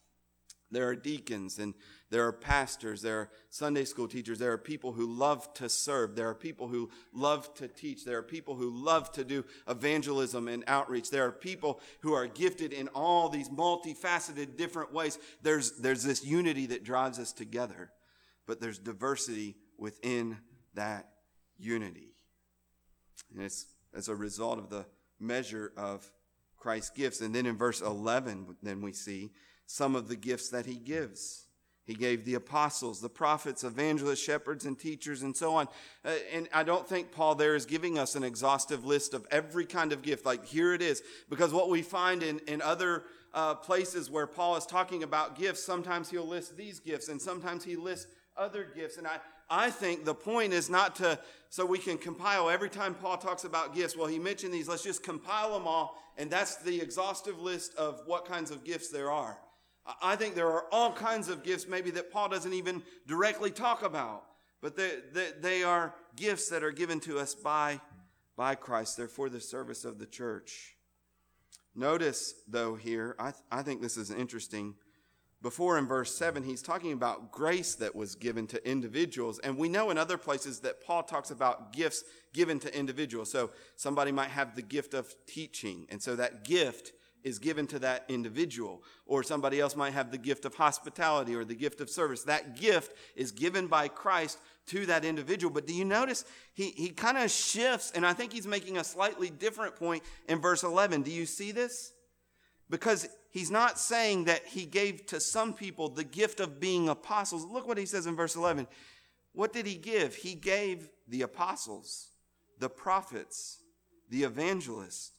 There are deacons and there are pastors, there are Sunday school teachers, there are people who love to serve, there are people who love to teach, there are people who love to do evangelism and outreach, there are people who are gifted in all these multifaceted different ways. There's, there's this unity that drives us together, but there's diversity within that unity. And it's as a result of the measure of Christ's gifts. And then in verse 11, then we see some of the gifts that he gives. He gave the apostles, the prophets, evangelists, shepherds, and teachers, and so on. Uh, and I don't think Paul there is giving us an exhaustive list of every kind of gift, like here it is. Because what we find in, in other uh, places where Paul is talking about gifts, sometimes he'll list these gifts, and sometimes he lists other gifts. And I, I think the point is not to, so we can compile every time Paul talks about gifts. Well, he mentioned these, let's just compile them all, and that's the exhaustive list of what kinds of gifts there are. I think there are all kinds of gifts, maybe that Paul doesn't even directly talk about, but they, they, they, are gifts that are given to us by, by Christ. They're for the service of the church. Notice, though, here, I, th- I think this is interesting. Before in verse 7, he's talking about grace that was given to individuals. And we know in other places that Paul talks about gifts given to individuals. So somebody might have the gift of teaching. And so that gift is given to that individual. Or somebody else might have the gift of hospitality or the gift of service. That gift is given by Christ to that individual. But do you notice he, he kind of shifts, and I think he's making a slightly different point in verse 11. Do you see this? Because he's not saying that he gave to some people the gift of being apostles. Look what he says in verse 11. What did he give? He gave the apostles, the prophets, the evangelists,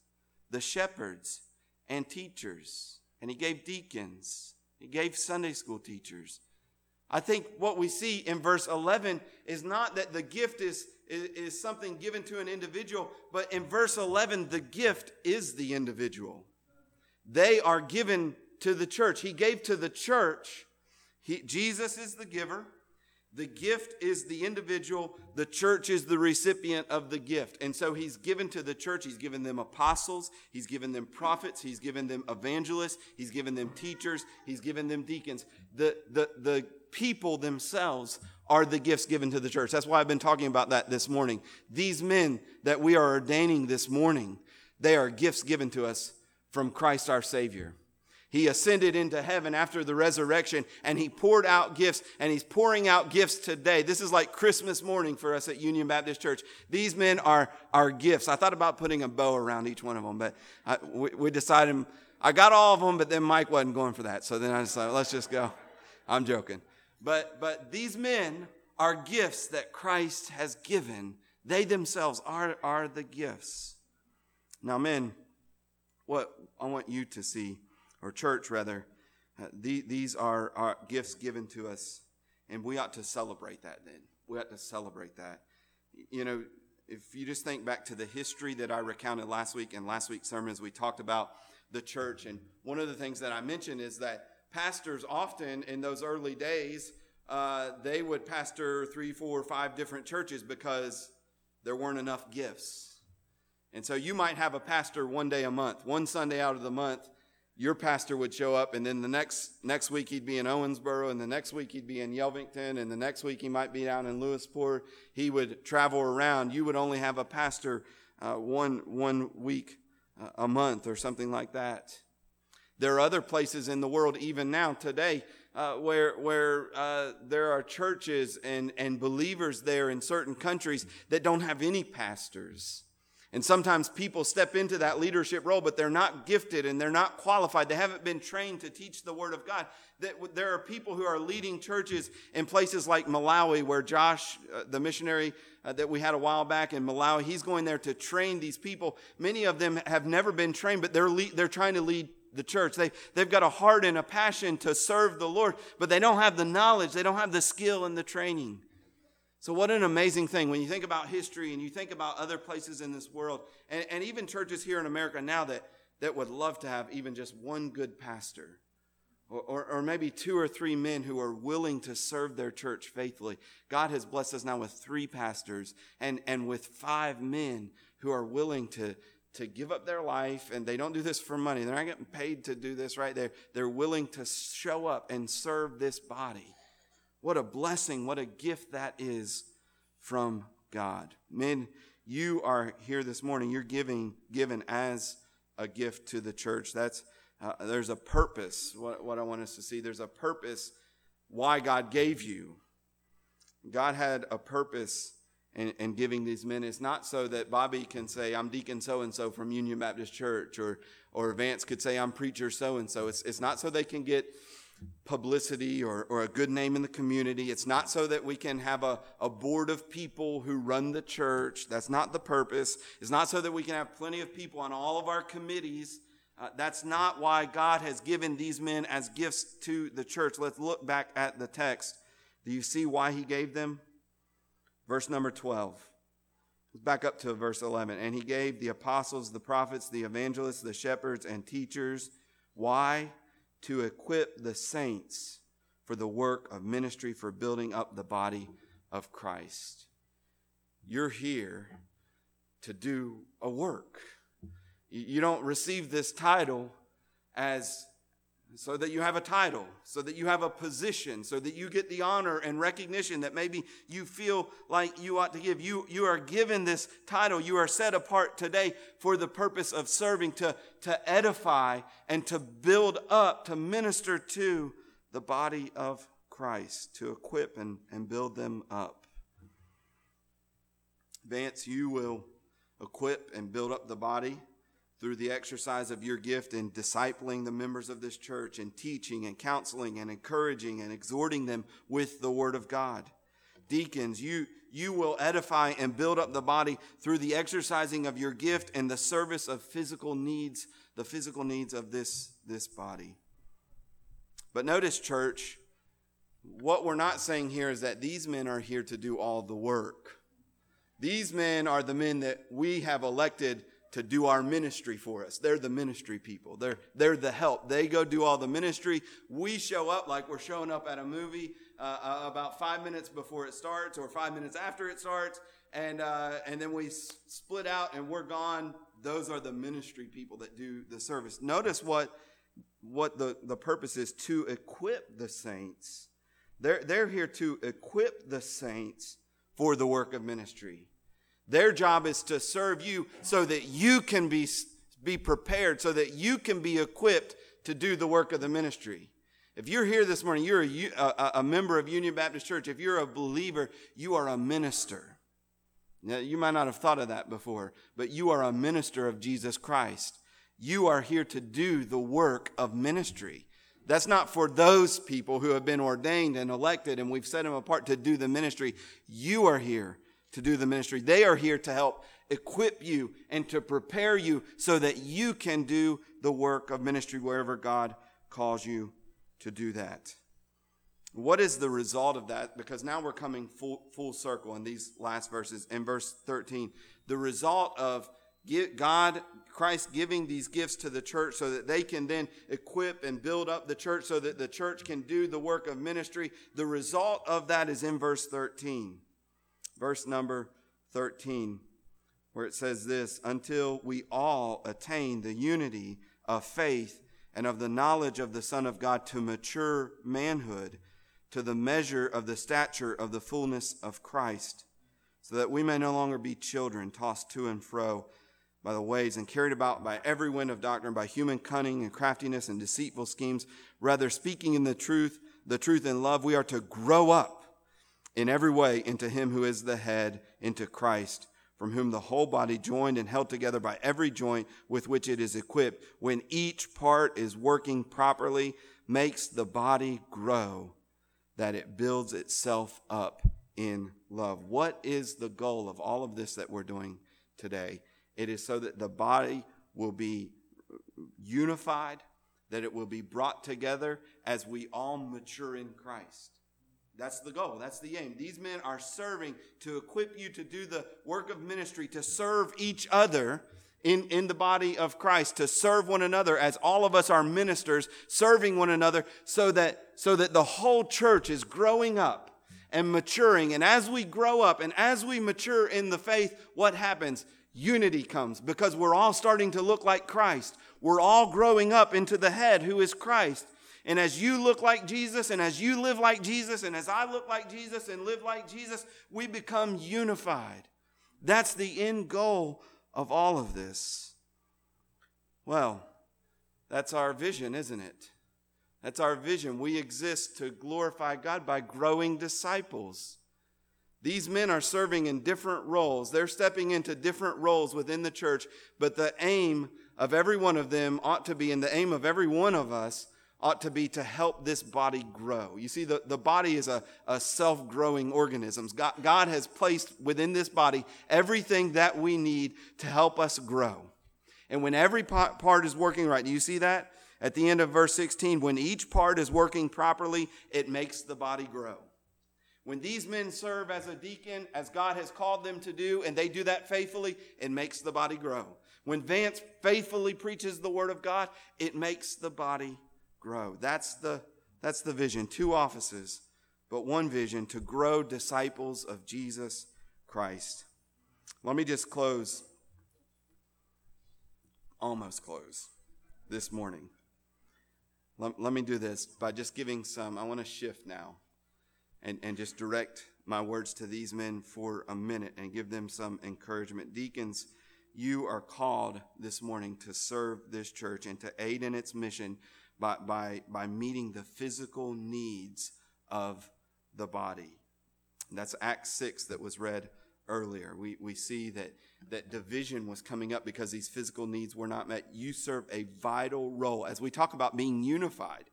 the shepherds, and teachers. And he gave deacons. He gave Sunday school teachers. I think what we see in verse 11 is not that the gift is, is, something given to an individual, but in verse 11, the gift is the individual. They are given to the church. He gave to the church. He, Jesus is the giver. The gift is the individual, the church is the recipient of the gift. And so he's given to the church, he's given them apostles, he's given them prophets, he's given them evangelists, he's given them teachers, he's given them deacons. The, the, the people themselves are the gifts given to the church. That's why I've been talking about that this morning. These men that we are ordaining this morning, they are gifts given to us from Christ our Savior. He ascended into heaven after the resurrection and he poured out gifts and he's pouring out gifts today. This is like Christmas morning for us at Union Baptist Church. These men are our gifts. I thought about putting a bow around each one of them, but I, we, we, decided I got all of them, but then Mike wasn't going for that. So then I decided, let's just go. I'm joking. But, but these men are gifts that Christ has given. They themselves are, are the gifts. Now, men, what I want you to see or church rather, uh, the, these are, are gifts given to us, and we ought to celebrate that then. We ought to celebrate that. You know, if you just think back to the history that I recounted last week in last week's sermons, we talked about the church. And one of the things that I mentioned is that pastors often in those early days, uh, they would pastor three, four, five different churches because there weren't enough gifts. And so you might have a pastor one day a month, one Sunday out of the month, your pastor would show up and then the next next week he'd be in Owensboro and the next week he'd be in Yelvington and the next week he might be down in Lewisport. He would travel around. You would only have a pastor uh, one one week uh, a month or something like that. There are other places in the world even now today uh, where where uh, there are churches and and believers there in certain countries that don't have any pastors. And sometimes people step into that leadership role, but they're not gifted and they're not qualified. They haven't been trained to teach the Word of God. There are people who are leading churches in places like Malawi, where Josh, uh, the missionary uh, that we had a while back in Malawi, he's going there to train these people. Many of them have never been trained, but they're they're trying to lead the church. They, they've got a heart and a passion to serve the Lord, but they don't have the knowledge, they don't have the skill and the training. So, what an amazing thing when you think about history and you think about other places in this world, and, and even churches here in America now that, that would love to have even just one good pastor, or, or, or, maybe two or three men who are willing to serve their church faithfully. God has blessed us now with three pastors and, and with five men who are willing to, to give up their life, and they don't do this for money. They're not getting paid to do this, right? They're, they're willing to show up and serve this body. What a blessing, what a gift that is from God. Men, you are here this morning. You're giving given as a gift to the church. That's uh, there's a purpose. What, what I want us to see, there's a purpose why God gave you. God had a purpose in, in giving these men. It's not so that Bobby can say, I'm Deacon so and so from Union Baptist Church, or or Vance could say, I'm preacher so and so. It's it's not so they can get publicity or, or a good name in the community. It's not so that we can have a, a board of people who run the church. That's not the purpose. It's not so that we can have plenty of people on all of our committees. Uh, that's not why God has given these men as gifts to the church. Let's look back at the text. Do you see why he gave them? Verse number 12. Back up to verse 11. And he gave the apostles, the prophets, the evangelists, the shepherds, and teachers. Why? To equip the saints for the work of ministry for building up the body of Christ. You're here to do a work. You don't receive this title as so that you have a title, so that you have a position, so that you get the honor and recognition that maybe you feel like you ought to give. You, you are given this title. You are set apart today for the purpose of serving, to, to edify and to build up, to minister to the body of Christ, to equip and, and build them up. Vance, you will equip and build up the body through the exercise of your gift in discipling the members of this church and teaching and counseling and encouraging and exhorting them with the Word of God. deacons, you, you will edify and build up the body through the exercising of your gift and the service of physical needs, the physical needs of this, this body. But notice, church, what we're not saying here is that these men are here to do all the work. These men are the men that we have elected to do our ministry for us. They're the ministry people. They're, they're the help. They go do all the ministry. We show up like we're showing up at a movie uh, uh, about five minutes before it starts or five minutes after it starts. And, uh, and then we s- split out and we're gone. Those are the ministry people that do the service. Notice what, what the, the purpose is to equip the saints. They're, they're here to equip the saints for the work of ministry. Their job is to serve you so that you can be, be prepared, so that you can be equipped to do the work of the ministry. If you're here this morning, you're a, a, a member of Union Baptist Church. If you're a believer, you are a minister. Now, you might not have thought of that before, but you are a minister of Jesus Christ. You are here to do the work of ministry. That's not for those people who have been ordained and elected and we've set them apart to do the ministry. You are here to do the ministry. They are here to help equip you and to prepare you so that you can do the work of ministry wherever God calls you to do that. What is the result of that? Because now we're coming full, full circle in these last verses. In verse 13, the result of God, Christ giving these gifts to the church so that they can then equip and build up the church so that the church can do the work of ministry. The result of that is in verse 13. Verse number 13, where it says this until we all attain the unity of faith and of the knowledge of the Son of God to mature manhood, to the measure of the stature of the fullness of Christ, so that we may no longer be children tossed to and fro by the waves and carried about by every wind of doctrine, by human cunning and craftiness and deceitful schemes. Rather, speaking in the truth, the truth in love, we are to grow up in every way into him who is the head, into Christ, from whom the whole body, joined and held together by every joint with which it is equipped, when each part is working properly, makes the body grow, that it builds itself up in love. What is the goal of all of this that we're doing today? It is so that the body will be unified, that it will be brought together as we all mature in Christ. That's the goal. That's the aim. These men are serving to equip you to do the work of ministry, to serve each other in, in the body of Christ, to serve one another as all of us are ministers, serving one another so that, so that the whole church is growing up and maturing. And as we grow up and as we mature in the faith, what happens? Unity comes because we're all starting to look like Christ. We're all growing up into the head who is Christ. And as you look like Jesus, and as you live like Jesus, and as I look like Jesus and live like Jesus, we become unified. That's the end goal of all of this. Well, that's our vision, isn't it? That's our vision. We exist to glorify God by growing disciples. These men are serving in different roles. They're stepping into different roles within the church, but the aim of every one of them ought to be, and the aim of every one of us ought to be to help this body grow. You see, the, the body is a, a self growing organism. God, God has placed within this body everything that we need to help us grow. And when every part is working right, do you see that? At the end of verse 16, when each part is working properly, it makes the body grow. When these men serve as a deacon, as God has called them to do, and they do that faithfully, it makes the body grow. When Vance faithfully preaches the word of God, it makes the body grow. That's the, that's the vision. Two offices, but one vision to grow disciples of Jesus Christ. Let me just close, almost close this morning. Let, let me do this by just giving some. I want to shift now and, and just direct my words to these men for a minute and give them some encouragement. Deacons, you are called this morning to serve this church and to aid in its mission by, by, by meeting the physical needs of the body. And that's Acts 6 that was read earlier. We, we see that, that division was coming up because these physical needs were not met. You serve a vital role. As we talk about being unified,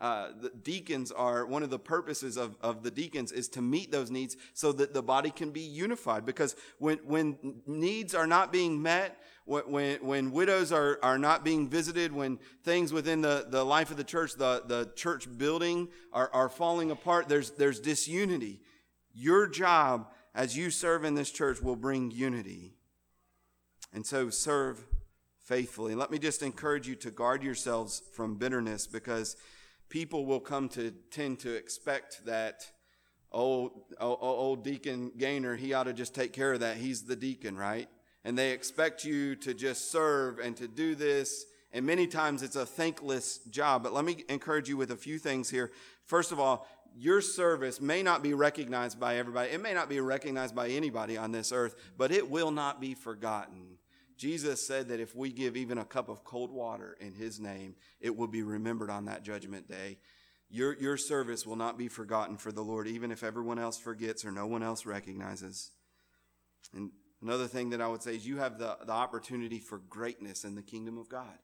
uh, the deacons are one of the purposes of, of the deacons is to meet those needs so that the body can be unified. Because when, when needs are not being met, when, when widows are, are not being visited, when things within the, the life of the church, the, the church building are, are falling apart, there's, there's disunity. Your job as you serve in this church will bring unity. And so serve faithfully. Let me just encourage you to guard yourselves from bitterness because people will come to tend to expect that old, old, old deacon Gaynor, he ought to just take care of that. He's the deacon, right? And they expect you to just serve and to do this. And many times it's a thankless job. But let me encourage you with a few things here. First of all, your service may not be recognized by everybody. It may not be recognized by anybody on this earth, but it will not be forgotten. Jesus said that if we give even a cup of cold water in his name, it will be remembered on that judgment day. Your, your service will not be forgotten for the Lord, even if everyone else forgets or no one else recognizes. And another thing that I would say is you have the, the opportunity for greatness in the kingdom of God.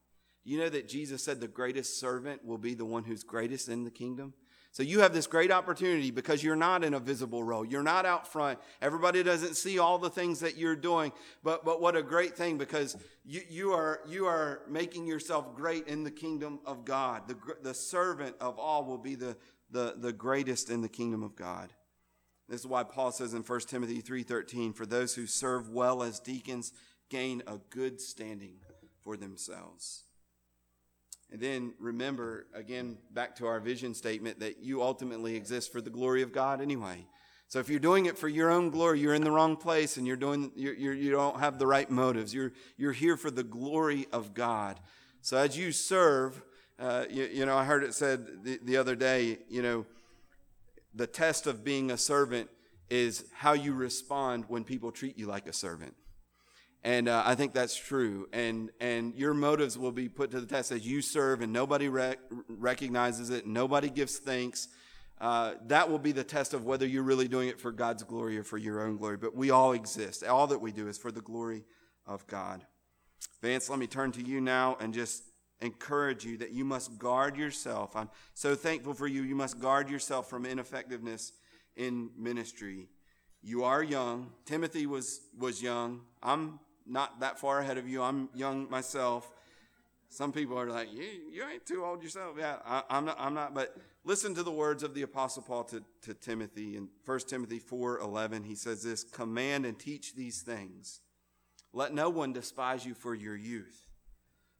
You know that Jesus said the greatest servant will be the one who's greatest in the kingdom? So you have this great opportunity because you're not in a visible role. You're not out front. Everybody doesn't see all the things that you're doing. But, but what a great thing because you, you, are, you are making yourself great in the kingdom of God. The, the servant of all will be the, the, the greatest in the kingdom of God. This is why Paul says in 1 Timothy 3:13, for those who serve well as deacons gain a good standing for themselves. And then remember, again, back to our vision statement, that you ultimately exist for the glory of God anyway. So if you're doing it for your own glory, you're in the wrong place and you're doing, you're, you're, you do not have the right motives. You're, you're here for the glory of God. So as you serve, uh, you, you, know, I heard it said the, the other day, you know, the test of being a servant is how you respond when people treat you like a servant. And uh, I think that's true. And, and your motives will be put to the test as you serve and nobody rec- recognizes it, nobody gives thanks. Uh, that will be the test of whether you're really doing it for God's glory or for your own glory. But we all exist. All that we do is for the glory of God. Vance, let me turn to you now and just encourage you that you must guard yourself. I'm so thankful for you. You must guard yourself from ineffectiveness in ministry. You are young. Timothy was, was young. I'm not that far ahead of you. I'm young myself. Some people are like, you, you ain't too old yourself. Yeah, I, am not. I'm not. But listen to the words of the Apostle Paul to, to Timothy in 1 Timothy 4 11. He says this Command and teach these things. Let no one despise you for your youth,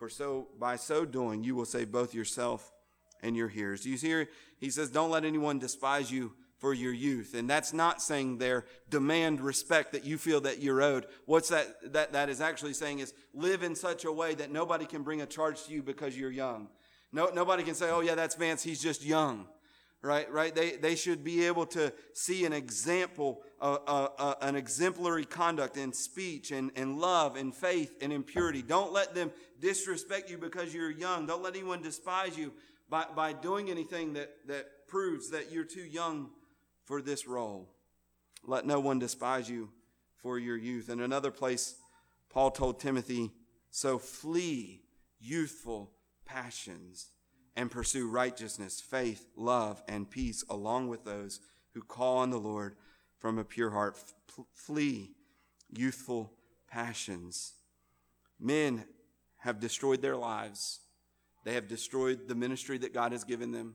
for so by so doing you will save both yourself and your hearers. Do you hear? He says, Don't let anyone despise you for your youth. And that's not saying there demand respect that you feel that you're owed. What's that, that, that is actually saying is live in such a way that nobody can bring a charge to you because you're young. No, nobody can say, oh yeah, that's Vance, he's just young. Right, right. They, they should be able to see an example, uh, uh, uh, an exemplary conduct in speech and, and love and faith and impurity. Don't let them disrespect you because you're young. Don't let anyone despise you by, by doing anything that, that proves that you're too young for this role. Let no one despise you for your youth. In another place, Paul told Timothy, So flee youthful passions and pursue righteousness, faith, love, and peace along with those who call on the Lord from a pure heart. Flee youthful passions. Men have destroyed their lives. They have destroyed the ministry that God has given them.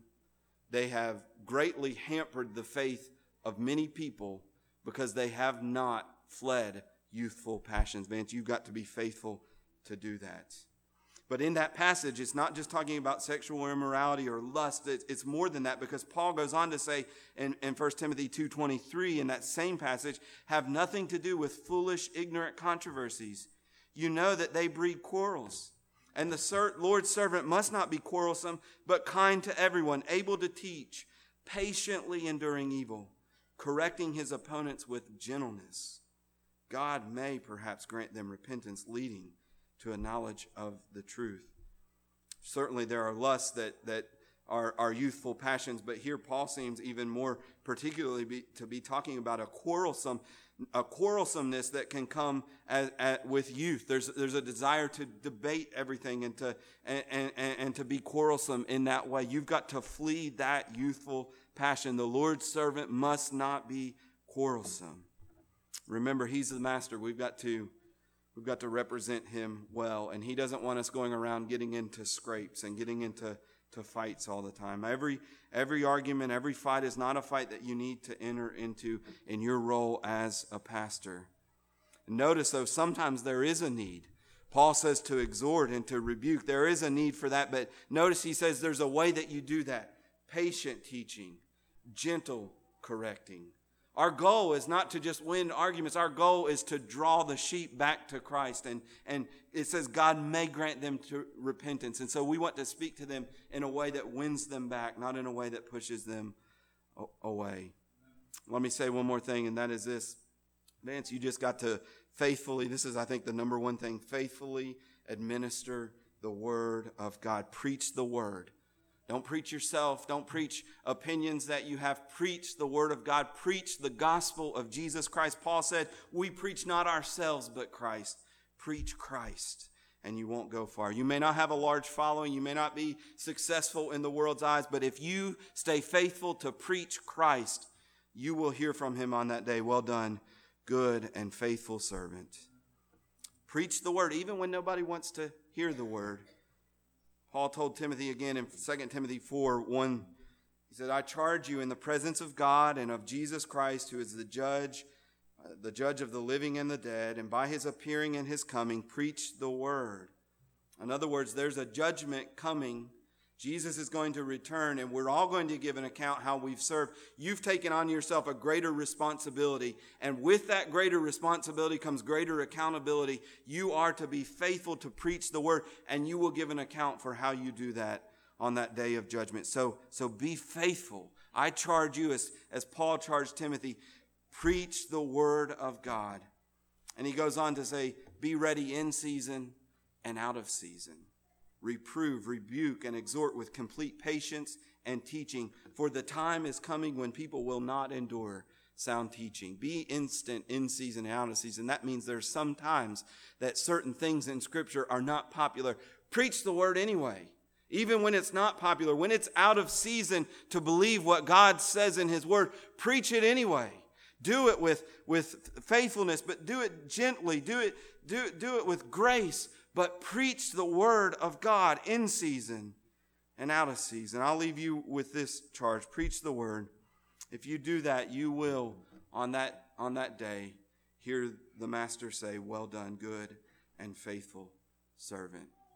They have greatly hampered the faith of many people because they have not fled youthful passions. Vance, you've got to be faithful to do that. But in that passage, it's not just talking about sexual immorality or lust. It's more than that because Paul goes on to say in, in 1 Timothy 2.23 in that same passage, have nothing to do with foolish, ignorant controversies. You know that they breed quarrels. And the Lord's servant must not be quarrelsome, but kind to everyone, able to teach, patiently enduring evil, correcting his opponents with gentleness. God may perhaps grant them repentance leading to a knowledge of the truth. Certainly, there are lusts that, that are, are youthful passions, but here Paul seems even more particularly be, to be talking about a quarrelsome, a quarrelsomeness that can come as, as, with youth. There's, there's a desire to debate everything and to, and, and, and to be quarrelsome in that way. You've got to flee that youthful passion. The Lord's servant must not be quarrelsome. Remember, he's the master. We've got to we've got to represent him well, and he doesn't want us going around getting into scrapes and getting into to fights all the time. Every every argument, every fight is not a fight that you need to enter into in your role as a pastor. Notice though, sometimes there is a need. Paul says to exhort and to rebuke. There is a need for that, but notice he says there's a way that you do that. Patient teaching, gentle correcting. Our goal is not to just win arguments. Our goal is to draw the sheep back to Christ. And, and it says God may grant them to repentance. And so we want to speak to them in a way that wins them back, not in a way that pushes them away. Let me say one more thing, and that is this. Vance, you just got to faithfully, this is, I think, the number one thing faithfully administer the word of God. Preach the word. Don't preach yourself. Don't preach opinions that you have. Preach the word of God. Preach the gospel of Jesus Christ. Paul said, We preach not ourselves, but Christ. Preach Christ, and you won't go far. You may not have a large following. You may not be successful in the world's eyes, but if you stay faithful to preach Christ, you will hear from him on that day. Well done, good and faithful servant. Preach the word, even when nobody wants to hear the word. Paul told Timothy again in 2 Timothy 4 1, he said, I charge you in the presence of God and of Jesus Christ, who is the judge, uh, the judge of the living and the dead, and by his appearing and his coming, preach the word. In other words, there's a judgment coming Jesus is going to return and we're all going to give an account how we've served. You've taken on yourself a greater responsibility. And with that greater responsibility comes greater accountability. You are to be faithful to preach the word and you will give an account for how you do that on that day of judgment. So, so be faithful. I charge you as, as Paul charged Timothy, preach the word of God. And he goes on to say, be ready in season and out of season reprove, rebuke, and exhort with complete patience and teaching. For the time is coming when people will not endure sound teaching. Be instant in season and out of season. That means there's some times that certain things in Scripture are not popular. Preach the word anyway. Even when it's not popular, when it's out of season to believe what God says in His Word, preach it anyway. Do it with, with faithfulness, but do it gently. Do it, do, do it with grace but preach the word of God in season and out of season. I'll leave you with this charge preach the word. If you do that, you will, on that, on that day, hear the master say, Well done, good and faithful servant.